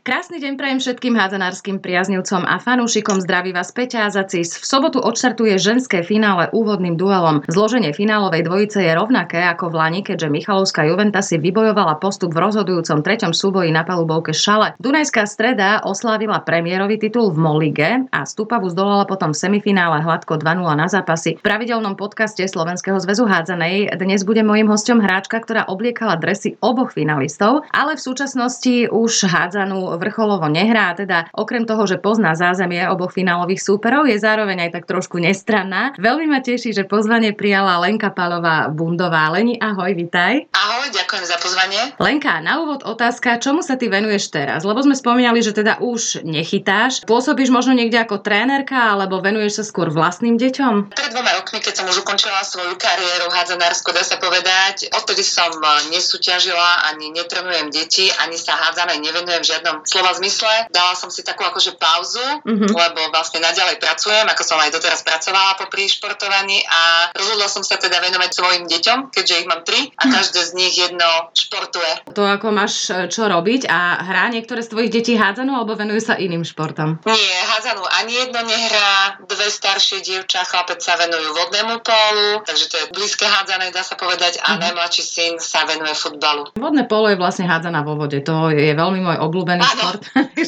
Krásny deň prajem všetkým hádzanárskym priaznivcom a fanúšikom. Zdraví vás Peťa Zacis. V sobotu odštartuje ženské finále úvodným duelom. Zloženie finálovej dvojice je rovnaké ako v Lani, keďže Michalovská Juventa si vybojovala postup v rozhodujúcom treťom súboji na palubovke Šale. Dunajská streda oslávila premiérový titul v Molige a Stupavu zdolala potom v semifinále hladko 2-0 na zápasy. V pravidelnom podcaste Slovenského zväzu hádzanej dnes bude mojím hostom hráčka, ktorá obliekala dresy oboch finalistov, ale v súčasnosti už hádzanú vrcholovo nehrá, teda okrem toho, že pozná zázemie oboch finálových súperov, je zároveň aj tak trošku nestranná. Veľmi ma teší, že pozvanie prijala Lenka Palová Bundová. Leni, ahoj, vitaj. Ahoj, ďakujem za pozvanie. Lenka, na úvod otázka, čomu sa ty venuješ teraz? Lebo sme spomínali, že teda už nechytáš. Pôsobíš možno niekde ako trénerka, alebo venuješ sa skôr vlastným deťom? Pred dvoma rokmi, keď som už ukončila svoju kariéru hádzanársko, dá sa povedať, odtedy som nesúťažila, ani netrenujem deti, ani sa hádzanej nevenujem v žiadnom slova zmysle. Dala som si takú akože pauzu, mm-hmm. lebo vlastne naďalej pracujem, ako som aj doteraz pracovala popri športovaní a rozhodla som sa teda venovať svojim deťom, keďže ich mám tri a každé z nich jedno športuje. To ako máš e, čo robiť a hrá niektoré z tvojich detí hádzanú alebo venujú sa iným športom? Nie, hádzanú ani jedno nehrá, dve staršie dievča, chlapec sa venujú vodnému pólu, takže to je blízke hádzané, dá sa povedať, a mm-hmm. najmladší syn sa venuje futbalu. Vodné polo je vlastne hádzaná vo vode, to je veľmi môj obľúbený šport,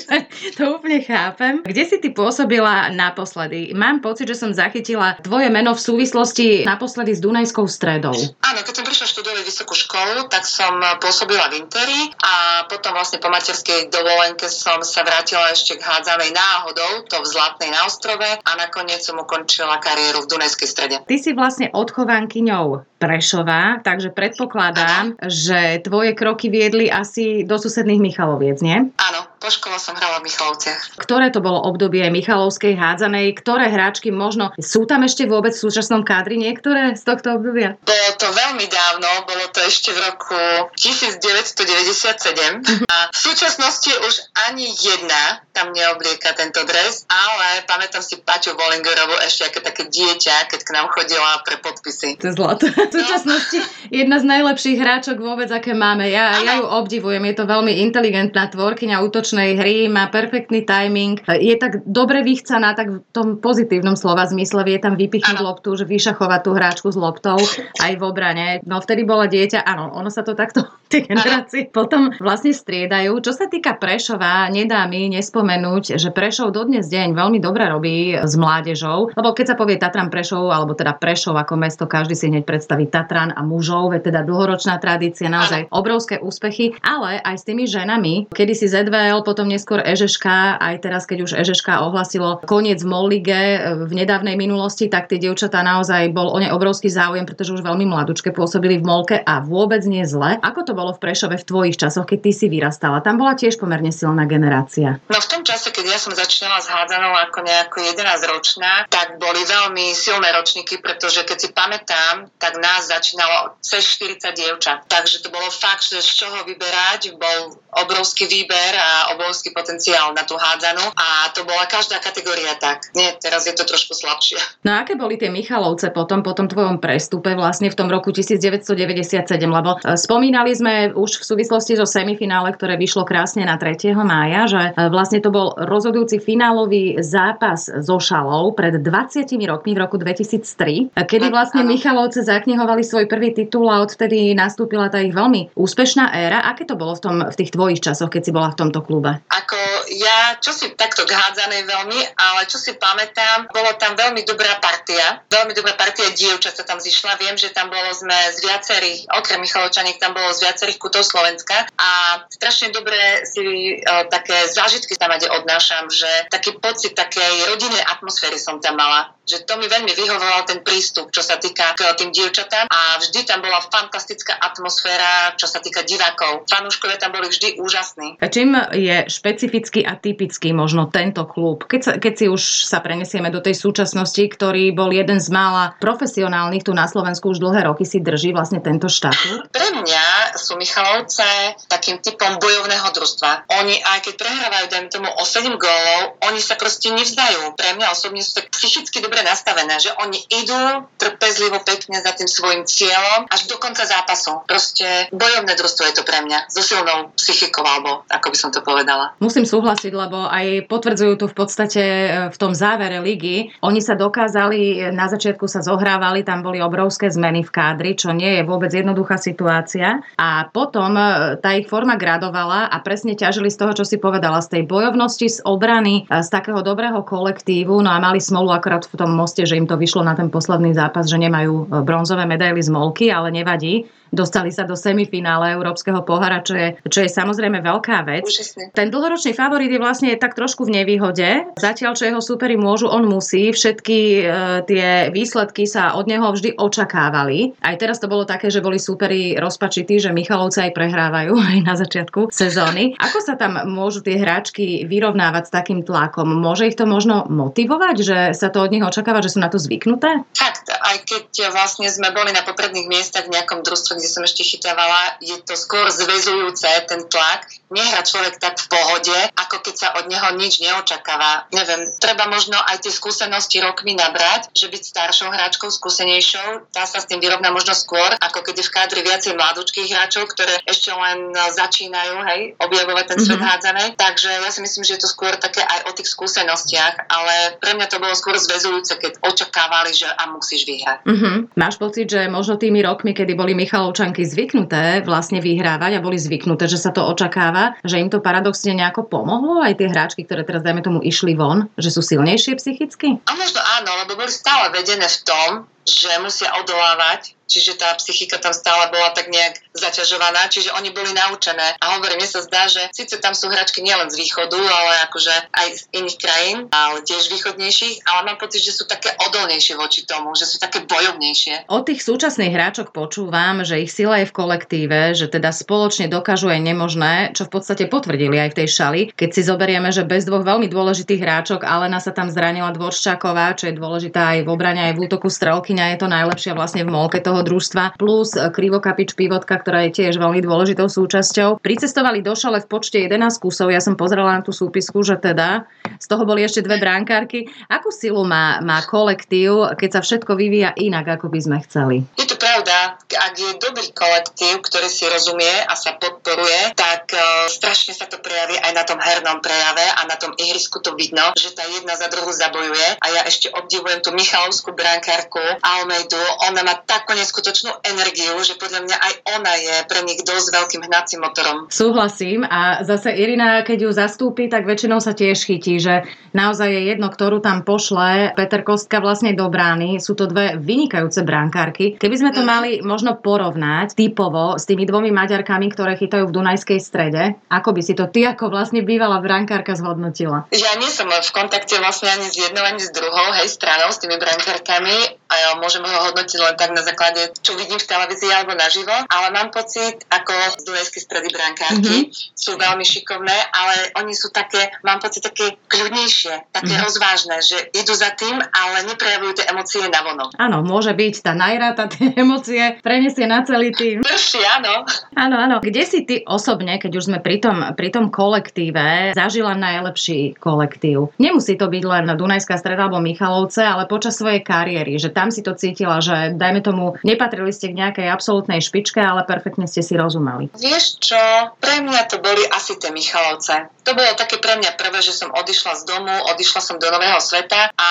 to úplne chápem. Kde si ty pôsobila naposledy? Mám pocit, že som zachytila tvoje meno v súvislosti naposledy s Dunajskou stredou. Áno, keď som prišla študovať vysokú školu, tak som pôsobila v Interi a potom vlastne po materskej dovolenke som sa vrátila ešte k hádzanej náhodou, to v Zlatnej na ostrove a nakoniec som ukončila kariéru v Dunajskej strede. Ty si vlastne odchovankyňou Prešova, takže predpokladám, ano. že tvoje kroky viedli asi do susedných Michaloviec, nie? Áno, po škole som hrala v Michalovciach. Ktoré to bolo obdobie Michalovskej hádzanej? Ktoré hráčky možno sú tam ešte vôbec v súčasnom kádri niektoré z tohto obdobia? Bolo to veľmi dávno, bolo to ešte v roku 1997 a v súčasnosti už ani jedna tam neoblieka tento dres, ale pamätám si Paťu Bollingerovú ešte ako také dieťa, keď k nám chodila pre podpisy. To je zlato. V súčasnosti jedna z najlepších hráčok vôbec, aké máme. Ja, ja ju obdivujem, je to veľmi inteligentná tvorkyňa útočnej hry, má perfektný timing, je tak dobre vychcaná, tak v tom pozitívnom slova zmysle vie tam vypichnúť loptu, že vyšachovať tú hráčku s loptou aj v obrane. No vtedy bola dieťa, áno, ono sa to takto tie generácie potom vlastne striedajú. Čo sa týka Prešova, nedá mi nespomenúť, že Prešov dodnes deň veľmi dobre robí s mládežou, lebo keď sa povie Tatran Prešov, alebo teda Prešov ako mesto, každý si hneď predstaví Tatran a mužov, teda dlhoročná tradícia, naozaj obrovské úspechy, ale aj s tými ženami, kedy si ZVL, potom neskôr Ežeška, aj teraz, keď už Ežeška ohlasilo koniec Mollige v nedávnej minulosti, tak tie dievčatá naozaj bol o ne obrovský záujem, pretože už veľmi mladúčke pôsobili v Molke a vôbec nie zle. Ako to bolo v Prešove v tvojich časoch, keď ty si vyrastala? Tam bola tiež pomerne silná generácia. No v tom čase, keď ja som začínala s hádzanou ako nejako 11 ročná, tak boli veľmi silné ročníky, pretože keď si pamätám, tak nás začínalo cez 40 dievčat. Takže to bolo fakt, že z čoho vyberať, bol obrovský výber a obrovský potenciál na tú hádzanú a to bola každá kategória tak. Nie, teraz je to trošku slabšie. No a aké boli tie Michalovce potom, po tom tvojom prestupe vlastne v tom roku 1997, lebo e, spomínali sme už v súvislosti so semifinále, ktoré vyšlo krásne na 3. mája, že e, vlastne to bol rozhodujúci finálový zápas so Šalou pred 20 rokmi v roku 2003, kedy vlastne Michalovce zaknihovali svoj prvý titul a odtedy nastúpila tá ich veľmi úspešná éra. Aké to bolo v, tom, v tých tvojich časoch, keď si bola v tomto klube? Ako ja, čo si takto hádzané veľmi, ale čo si pamätám, bolo tam veľmi dobrá partia. Veľmi dobrá partia dievčat sa tam zišla. Viem, že tam bolo sme z viacerých, okrem Michalovčaniek, tam bolo z viacerých kutov Slovenska a strašne dobre si uh, také zážitky tam odnášam, že taký pocit takej rodinnej atmosféry som tam mala že to mi veľmi vyhovoval ten prístup, čo sa týka k tým dievčatám a vždy tam bola fantastická atmosféra, čo sa týka divákov. Fanúškovia tam boli vždy úžasní. A čím je špecifický a typický možno tento klub? Keď, sa, keď si už sa prenesieme do tej súčasnosti, ktorý bol jeden z mála profesionálnych tu na Slovensku už dlhé roky si drží vlastne tento štatút? Pre mňa sú Michalovce takým typom bojovného družstva. Oni aj keď prehrávajú, dajme tomu o 7 gólov, oni sa proste nevzdajú. Pre mňa osobne sú tak psychicky dobre nastavené, že oni idú trpezlivo pekne za tým svojim cieľom až do konca zápasu. Proste bojovné družstvo je to pre mňa so silnou psychikou, alebo ako by som to povedala. Musím súhlasiť, lebo aj potvrdzujú tu v podstate e, v tom závere ligy. Oni sa dokázali, na začiatku sa zohrávali, tam boli obrovské zmeny v kádri, čo nie je vôbec jednoduchá situácia. A potom e, tá ich forma gradovala a presne ťažili z toho, čo si povedala, z tej bojovnosti, z obrany, e, z takého dobrého kolektívu. No a mali smolu akorát v tom moste, že im to vyšlo na ten posledný zápas, že nemajú bronzové medaily z molky, ale nevadí dostali sa do semifinále Európskeho pohára, čo je, čo je samozrejme veľká vec. Úžasne. Ten dlhoročný favorit je vlastne tak trošku v nevýhode. Zatiaľ, čo jeho súperi môžu, on musí. Všetky e, tie výsledky sa od neho vždy očakávali. Aj teraz to bolo také, že boli súperi rozpačití, že Michalovce aj prehrávajú aj na začiatku sezóny. Ako sa tam môžu tie hráčky vyrovnávať s takým tlakom? Môže ich to možno motivovať, že sa to od nich očakáva, že sú na to zvyknuté? Fakt, aj keď vlastne sme boli na popredných miestach v nejakom družstve, kde som ešte chytávala, je to skôr zväzujúce, ten tlak. Nehrá človek tak v pohode, ako keď sa od neho nič neočakáva. Neviem, treba možno aj tie skúsenosti rokmi nabrať, že byť staršou hráčkou, skúsenejšou, tá sa s tým vyrovná možno skôr, ako keď je v kádri viacej mladúčkých hráčov, ktoré ešte len začínajú, hej, objavovať ten svet mm-hmm. Takže ja si myslím, že je to skôr také aj o tých skúsenostiach, ale pre mňa to bolo skôr zväzujúce, keď očakávali, že a musíš vyhrať. Mm-hmm. Máš pocit, že možno tými rokmi, kedy boli Michal Michalovčanky zvyknuté vlastne vyhrávať a boli zvyknuté, že sa to očakáva, že im to paradoxne nejako pomohlo aj tie hráčky, ktoré teraz dajme tomu išli von, že sú silnejšie psychicky? A možno áno, lebo boli stále vedené v tom, že musia odolávať čiže tá psychika tam stále bola tak nejak zaťažovaná, čiže oni boli naučené. A hovorím, mne sa zdá, že síce tam sú hračky nielen z východu, ale akože aj z iných krajín, ale tiež východnejších, ale mám pocit, že sú také odolnejšie voči tomu, že sú také bojovnejšie. Od tých súčasných hráčok počúvam, že ich sila je v kolektíve, že teda spoločne dokážu aj nemožné, čo v podstate potvrdili aj v tej šali. Keď si zoberieme, že bez dvoch veľmi dôležitých hráčok, Alena sa tam zranila Dvorščáková, čo je dôležitá aj v obrane, aj v útoku strelkyňa, je to najlepšia vlastne v molke toho družstva, plus Krivokapič Pivotka, ktorá je tiež veľmi dôležitou súčasťou. Pricestovali do šale v počte 11 kusov. Ja som pozrela na tú súpisku, že teda z toho boli ešte dve bránkárky. Akú silu má, má kolektív, keď sa všetko vyvíja inak, ako by sme chceli? Je pravda. Ak je dobrý kolektív, ktorý si rozumie a sa podporuje, tak uh, strašne sa to prejaví aj na tom hernom prejave a na tom ihrisku to vidno, že tá jedna za druhú zabojuje. A ja ešte obdivujem tú Michalovskú brankárku Almeidu. Ona má takú neskutočnú energiu, že podľa mňa aj ona je pre nich dosť veľkým hnacím motorom. Súhlasím a zase Irina, keď ju zastúpi, tak väčšinou sa tiež chytí, že naozaj je jedno, ktorú tam pošle Peter Kostka vlastne do brány. Sú to dve vynikajúce brankárky. Keby sme to mali možno porovnať typovo s tými dvomi Maďarkami, ktoré chytajú v Dunajskej strede, ako by si to ty ako vlastne bývalá brankárka zhodnotila? Ja nie som v kontakte vlastne ani s jednou, ani s druhou, hej, stranou, s tými brankárkami a môžem ho hodnotiť len tak na základe, čo vidím v televízii alebo naživo, ale mám pocit, ako z Dunajskej stredy brankárky mm-hmm. sú veľmi šikovné, ale oni sú také, mám pocit, také kľudnejšie, také mm-hmm. rozvážne, že idú za tým, ale neprejavujú tie emócie na vonok. Áno, môže byť tá najráta tie emócie preniesie na celý tým. Prší, áno. Áno, áno. Kde si ty osobne, keď už sme pri tom, pri tom kolektíve, zažila najlepší kolektív? Nemusí to byť len Dunajská streda alebo Michalovce, ale počas svojej kariéry, že tam si to cítila, že dajme tomu, nepatrili ste k nejakej absolútnej špičke, ale perfektne ste si rozumeli. Vieš čo, pre mňa to boli asi tie Michalovce. To bolo také pre mňa prvé, že som odišla z domu, odišla som do nového sveta a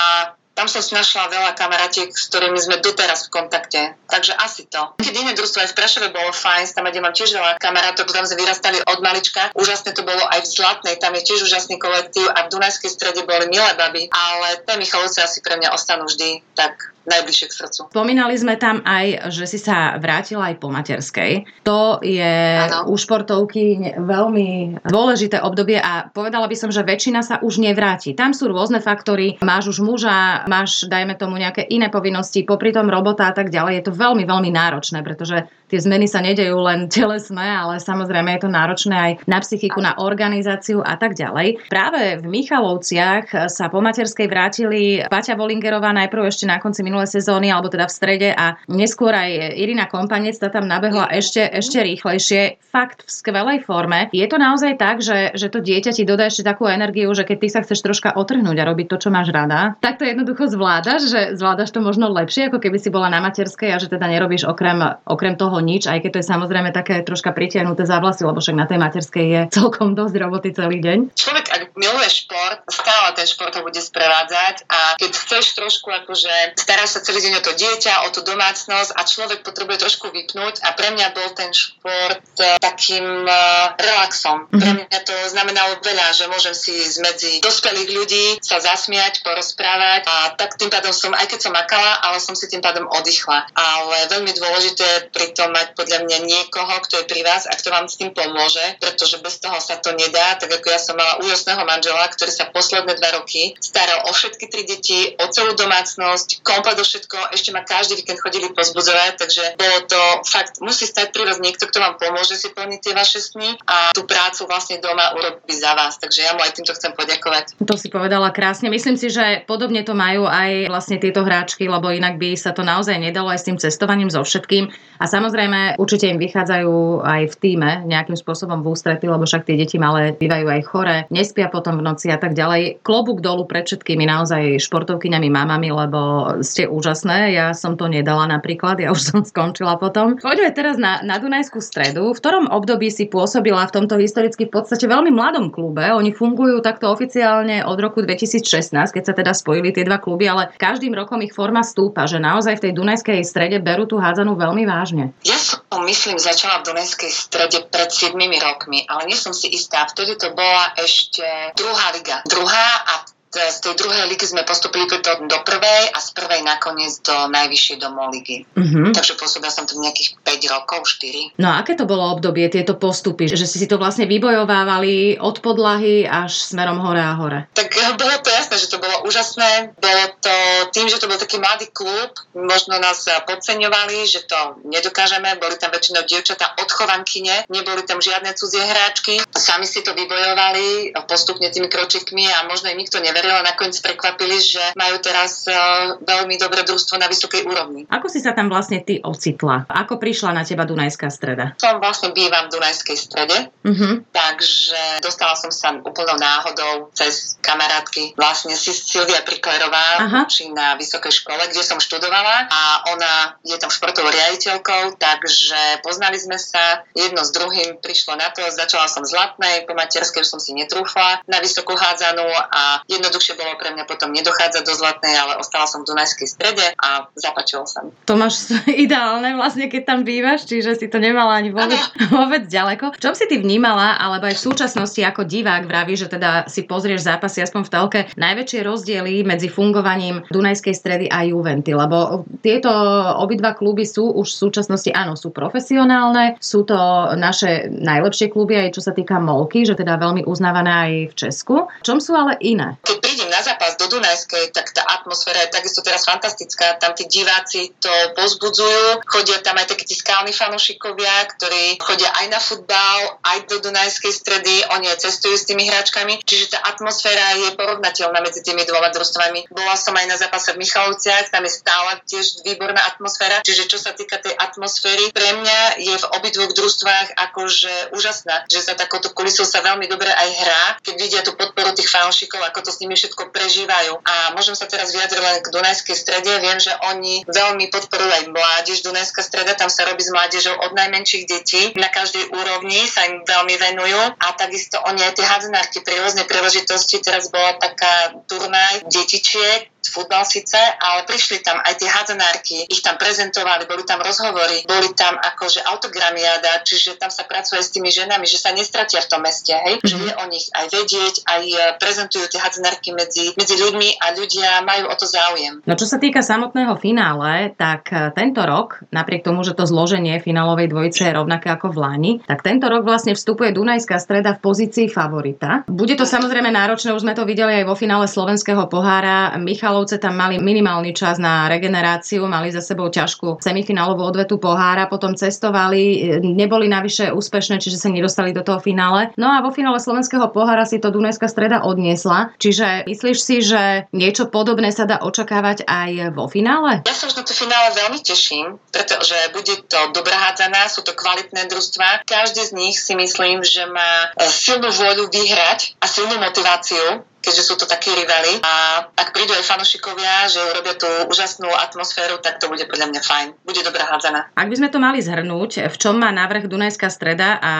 tam som si našla veľa kamarátiek, s ktorými sme doteraz v kontakte. Takže asi to. Keď iné družstvo aj v Prešove bolo fajn, tam kde mám tiež veľa kamarátov, tam sme vyrastali od malička. Úžasné to bolo aj v Zlatnej, tam je tiež úžasný kolektív a v Dunajskej strede boli milé baby. Ale tie Michalovce asi pre mňa ostanú vždy tak najbližšie k srdcu. Spomínali sme tam aj, že si sa vrátila aj po materskej. To je ano. u športovky veľmi dôležité obdobie a povedala by som, že väčšina sa už nevráti. Tam sú rôzne faktory. Máš už muža, máš, dajme tomu, nejaké iné povinnosti, popri tom robota a tak ďalej. Je to veľmi, veľmi náročné, pretože tie zmeny sa nedejú len telesné, ale samozrejme je to náročné aj na psychiku, na organizáciu a tak ďalej. Práve v Michalovciach sa po materskej vrátili Paťa Volingerová najprv ešte na konci minulé sezóny, alebo teda v strede a neskôr aj Irina Kompanec tá tam nabehla ešte, ešte rýchlejšie. Fakt v skvelej forme. Je to naozaj tak, že, že to dieťa ti dodá ešte takú energiu, že keď ty sa chceš troška otrhnúť a robiť to, čo máš rada, tak to jednoducho zvládaš, že zvládaš to možno lepšie, ako keby si bola na materskej a že teda nerobíš okrem, okrem toho nič, aj keď to je samozrejme také troška pritiahnuté za vlasy, lebo však na tej materskej je celkom dosť roboty celý deň. Človek, ak miluje šport, stále ten šport ho bude sprevádzať a keď chceš trošku akože staráš sa celý deň o to dieťa, o tú domácnosť a človek potrebuje trošku vypnúť a pre mňa bol ten šport eh, takým uh, relaxom. Pre mňa to znamenalo veľa, že môžem si medzi dospelých ľudí sa zasmiať, porozprávať a tak tým pádom som, aj keď som makala, ale som si tým pádom oddychla. Ale veľmi dôležité pri tom mať podľa mňa niekoho, kto je pri vás a kto vám s tým pomôže, pretože bez toho sa to nedá. Tak ako ja som mala úžasného manžela, ktorý sa posledné dva roky staral o všetky tri deti, o celú domácnosť, komplet o všetko, ešte ma každý víkend chodili pozbudzovať, takže bolo to fakt, musí stať pri vás niekto, kto vám pomôže si plniť tie vaše sny a tú prácu vlastne doma urobí za vás. Takže ja mu aj týmto chcem poďakovať. To si povedala krásne. Myslím si, že podobne to majú aj vlastne tieto hráčky, lebo inak by sa to naozaj nedalo aj s tým cestovaním so všetkým. A samozrejme, určite im vychádzajú aj v týme nejakým spôsobom v ústrety, lebo však tie deti malé bývajú aj chore, nespia potom v noci a tak ďalej. Klobúk dolu pred všetkými naozaj športovkyňami, mamami, lebo ste úžasné. Ja som to nedala napríklad, ja už som skončila potom. Poďme teraz na, na Dunajskú stredu. V ktorom období si pôsobila v tomto historicky v podstate veľmi mladom klube? Oni fungujú takto oficiálne od roku 2016, keď sa teda spojili tie dva kluby, ale každým rokom ich forma stúpa, že naozaj v tej Dunajskej strede berú tú hádzanú veľmi vážne vážne? Ja som, myslím, začala v Dunajskej strede pred 7 rokmi, ale nie som si istá. Vtedy to bola ešte druhá liga. Druhá a z tej druhej ligy sme postupili do, do prvej a z prvej nakoniec do najvyššej domov ligy. Uh-huh. Takže pôsobila som tu nejakých 5 rokov, 4. No a aké to bolo obdobie, tieto postupy? Že si si to vlastne vybojovávali od podlahy až smerom hore a hore? Tak eh, bolo to jasné, že to bolo úžasné. Bolo to tým, že to bol taký mladý klub, možno nás eh, podceňovali, že to nedokážeme. Boli tam väčšinou dievčatá odchovankyne, neboli tam žiadne cudzie hráčky. Sami si to vybojovali postupne tými kročikmi a možno im nikto neveril verila, nakoniec prekvapili, že majú teraz uh, veľmi dobré družstvo na vysokej úrovni. Ako si sa tam vlastne ty ocitla? Ako prišla na teba Dunajská streda? Som vlastne bývam v Dunajskej strede, uh-huh. takže dostala som sa úplnou náhodou cez kamarátky. Vlastne si Silvia Priklerová učí na vysokej škole, kde som študovala a ona je tam športovou riaditeľkou, takže poznali sme sa, jedno s druhým prišlo na to, začala som zlatnej, po materskej som si netrúfla na vysokú hádzanú a jedno bolo pre mňa potom nedochádzať do Zlatnej, ale ostala som v Dunajskej strede a zapačilo sa mi. To máš ideálne vlastne, keď tam bývaš, čiže si to nemala ani vôbec, vôbec ďaleko. Čom si ty vnímala, alebo aj v súčasnosti ako divák vraví, že teda si pozrieš zápasy aspoň v telke, najväčšie rozdiely medzi fungovaním Dunajskej stredy a Juventy, lebo tieto obidva kluby sú už v súčasnosti, áno, sú profesionálne, sú to naše najlepšie kluby aj čo sa týka molky, že teda veľmi uznávané aj v Česku. Čom sú ale iné? Keď prídem na zápas do Dunajskej, tak tá atmosféra je takisto teraz fantastická. Tam tí diváci to pozbudzujú. Chodia tam aj takí tí skalní fanúšikovia, ktorí chodia aj na futbal, aj do Dunajskej stredy. Oni aj cestujú s tými hráčkami. Čiže tá atmosféra je porovnateľná medzi tými dvoma družstvami. Bola som aj na zápase v Michalovciach, tam je stále tiež výborná atmosféra. Čiže čo sa týka tej atmosféry, pre mňa je v obidvoch družstvách akože úžasná, že za takouto kulisou sa veľmi dobre aj hrá, keď vidia tú podporu tých fanúšikov, ako to s nimi nimi všetko prežívajú. A môžem sa teraz vyjadriť len k Dunajskej strede. Viem, že oni veľmi podporujú aj mládež. Dunajská streda, tam sa robí s mládežou od najmenších detí. Na každej úrovni sa im veľmi venujú. A takisto oni aj tie hadzanárky pri rôznej príležitosti. Teraz bola taká turnaj detičiek, futbal síce, ale prišli tam aj tie hádzanárky, ich tam prezentovali, boli tam rozhovory, boli tam akože autogramiada, čiže tam sa pracuje s tými ženami, že sa nestratia v tom meste, hej? Mm-hmm. že je o nich aj vedieť, aj e, prezentujú tie hádzanárky medzi, medzi ľuďmi a ľudia majú o to záujem. No čo sa týka samotného finále, tak e, tento rok, napriek tomu, že to zloženie finálovej dvojice je rovnaké ako v Lani, tak tento rok vlastne vstupuje Dunajská streda v pozícii favorita. Bude to samozrejme náročné, už sme to videli aj vo finále slovenského pohára. Michal Michalovce tam mali minimálny čas na regeneráciu, mali za sebou ťažkú semifinálovú odvetu pohára, potom cestovali, neboli navyše úspešné, čiže sa nedostali do toho finále. No a vo finále slovenského pohára si to Dunajská streda odniesla. Čiže myslíš si, že niečo podobné sa dá očakávať aj vo finále? Ja sa už na to finále veľmi teším, pretože bude to dobrá hádzaná, sú to kvalitné družstva. Každý z nich si myslím, že má e, silnú vôľu vyhrať a silnú motiváciu keďže sú to takí rivali. A ak prídu aj fanúšikovia, že urobia tú úžasnú atmosféru, tak to bude podľa mňa fajn. Bude dobrá hádzaná. Ak by sme to mali zhrnúť, v čom má návrh Dunajská streda a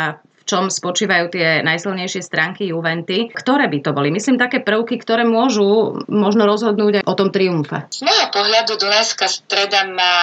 čom spočívajú tie najsilnejšie stránky Juventy. Ktoré by to boli? Myslím také prvky, ktoré môžu možno rozhodnúť aj o tom triumfe. Z môjho pohľadu Dunajská streda má,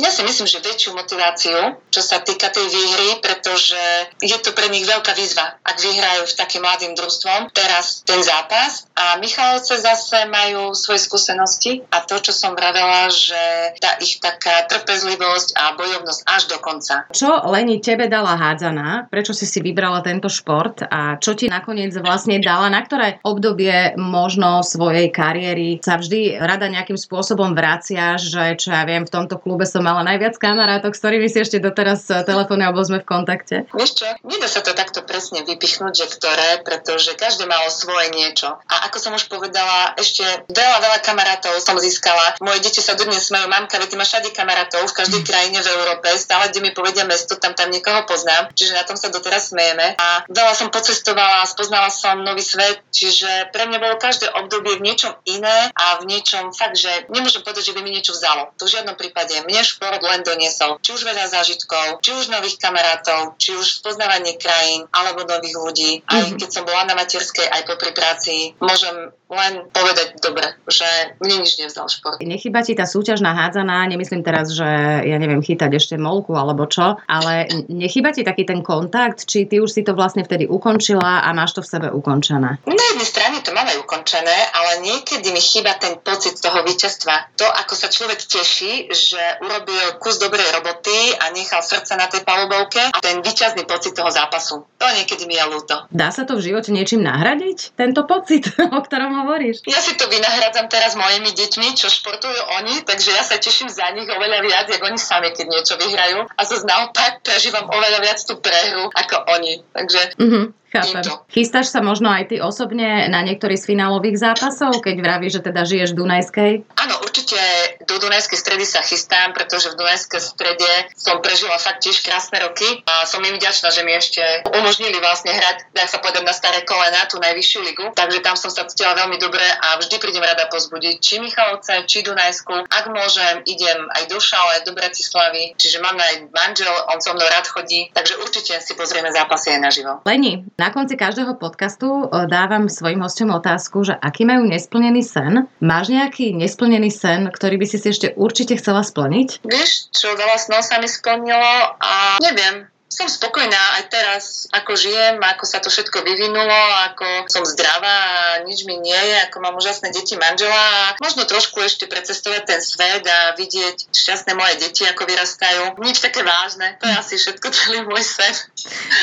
ja si myslím, že väčšiu motiváciu, čo sa týka tej výhry, pretože je to pre nich veľká výzva, ak vyhrajú v takým mladým družstvom teraz ten zápas. A Michalovce zase majú svoje skúsenosti a to, čo som vravela, že tá ich taká trpezlivosť a bojovnosť až do konca. Čo Leni tebe dala hádzaná? Prečo si si si vybrala tento šport a čo ti nakoniec vlastne dala, na ktoré obdobie možno svojej kariéry sa vždy rada nejakým spôsobom vraciaš, že čo ja viem, v tomto klube som mala najviac kamarátov, s ktorými si ešte doteraz telefóny alebo sme v kontakte? Vieš čo, nedá sa to takto presne vypichnúť, že ktoré, pretože každé malo svoje niečo. A ako som už povedala, ešte veľa, veľa kamarátov som získala. Moje deti sa dodnes smajú, mamka, veď máš všade kamarátov v každej krajine v Európe, stále, kde mi povedia mesto, tam tam niekoho poznám, čiže na tom sa doteraz smejeme. A veľa som pocestovala, spoznala som nový svet, čiže pre mňa bolo každé obdobie v niečom iné a v niečom fakt, že nemôžem povedať, že by mi niečo vzalo. To v žiadnom prípade. Mne šport len doniesol. Či už veľa zážitkov, či už nových kamarátov, či už spoznávanie krajín alebo nových ľudí. Aj mm-hmm. keď som bola na materskej, aj po práci, môžem len povedať dobre, že mne nič nevzal šport. Nechyba ti tá súťaž nahádzaná, nemyslím teraz, že ja neviem, chytať ešte molku alebo čo, ale nechyba ti taký ten kontakt, či či ty už si to vlastne vtedy ukončila a máš to v sebe ukončené? Na jednej strane to máme ukončené, ale niekedy mi chýba ten pocit toho víťazstva. To, ako sa človek teší, že urobil kus dobrej roboty a nechal srdce na tej palubovke a ten víťazný pocit toho zápasu. To niekedy mi je ľúto. Dá sa to v živote niečím nahradiť? Tento pocit, o ktorom hovoríš? Ja si to vynahradzam teraz mojimi deťmi, čo športujú oni, takže ja sa teším za nich oveľa viac, ako oni sami, keď niečo vyhrajú. A zase naopak prežívam oveľa viac tú prehru ako oni. Takže mm-hmm. Chápem. Chystáš sa možno aj ty osobne na niektorý z finálových zápasov, keď vravíš, že teda žiješ v Dunajskej? Áno, určite do Dunajskej stredy sa chystám, pretože v Dunajskej strede som prežila fakt tiež krásne roky a som im vďačná, že mi ešte umožnili vlastne hrať, tak sa povedať, na staré kolena, tú najvyššiu ligu. Takže tam som sa cítila veľmi dobre a vždy prídem rada pozbudiť či Michalovce, či Dunajsku. Ak môžem, idem aj do Šale, do Bratislavy, čiže mám aj manžel, on so mnou rád chodí, takže určite si pozrieme zápasy aj naživo. Leni, na konci každého podcastu e, dávam svojim hostom otázku, že aký majú nesplnený sen. Máš nejaký nesplnený sen, ktorý by si si ešte určite chcela splniť? Vieš, čo veľa snov sa mi splnilo a neviem, som spokojná aj teraz, ako žijem, ako sa to všetko vyvinulo, ako som zdravá a nič mi nie je, ako mám úžasné deti manžela a možno trošku ešte precestovať ten svet a vidieť šťastné moje deti, ako vyrastajú. Nič také vážne, to je asi všetko celý môj sen.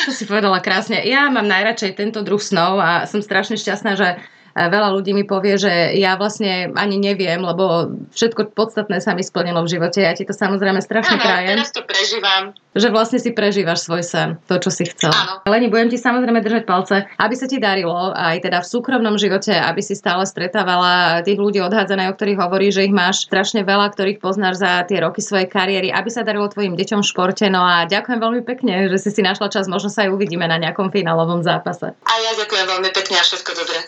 To si povedala krásne. Ja mám najradšej tento druh snov a som strašne šťastná, že veľa ľudí mi povie, že ja vlastne ani neviem, lebo všetko podstatné sa mi splnilo v živote. Ja ti to samozrejme strašne Áno, prajem. teraz to prežívam. Že vlastne si prežívaš svoj sen, to, čo si chcel. Áno. Leni, budem ti samozrejme držať palce, aby sa ti darilo aj teda v súkromnom živote, aby si stále stretávala tých ľudí odhádzané, o ktorých hovorí, že ich máš strašne veľa, ktorých poznáš za tie roky svojej kariéry, aby sa darilo tvojim deťom v športe. No a ďakujem veľmi pekne, že si si našla čas, možno sa aj uvidíme na nejakom finálovom zápase. A ja ďakujem veľmi pekne a všetko dobré.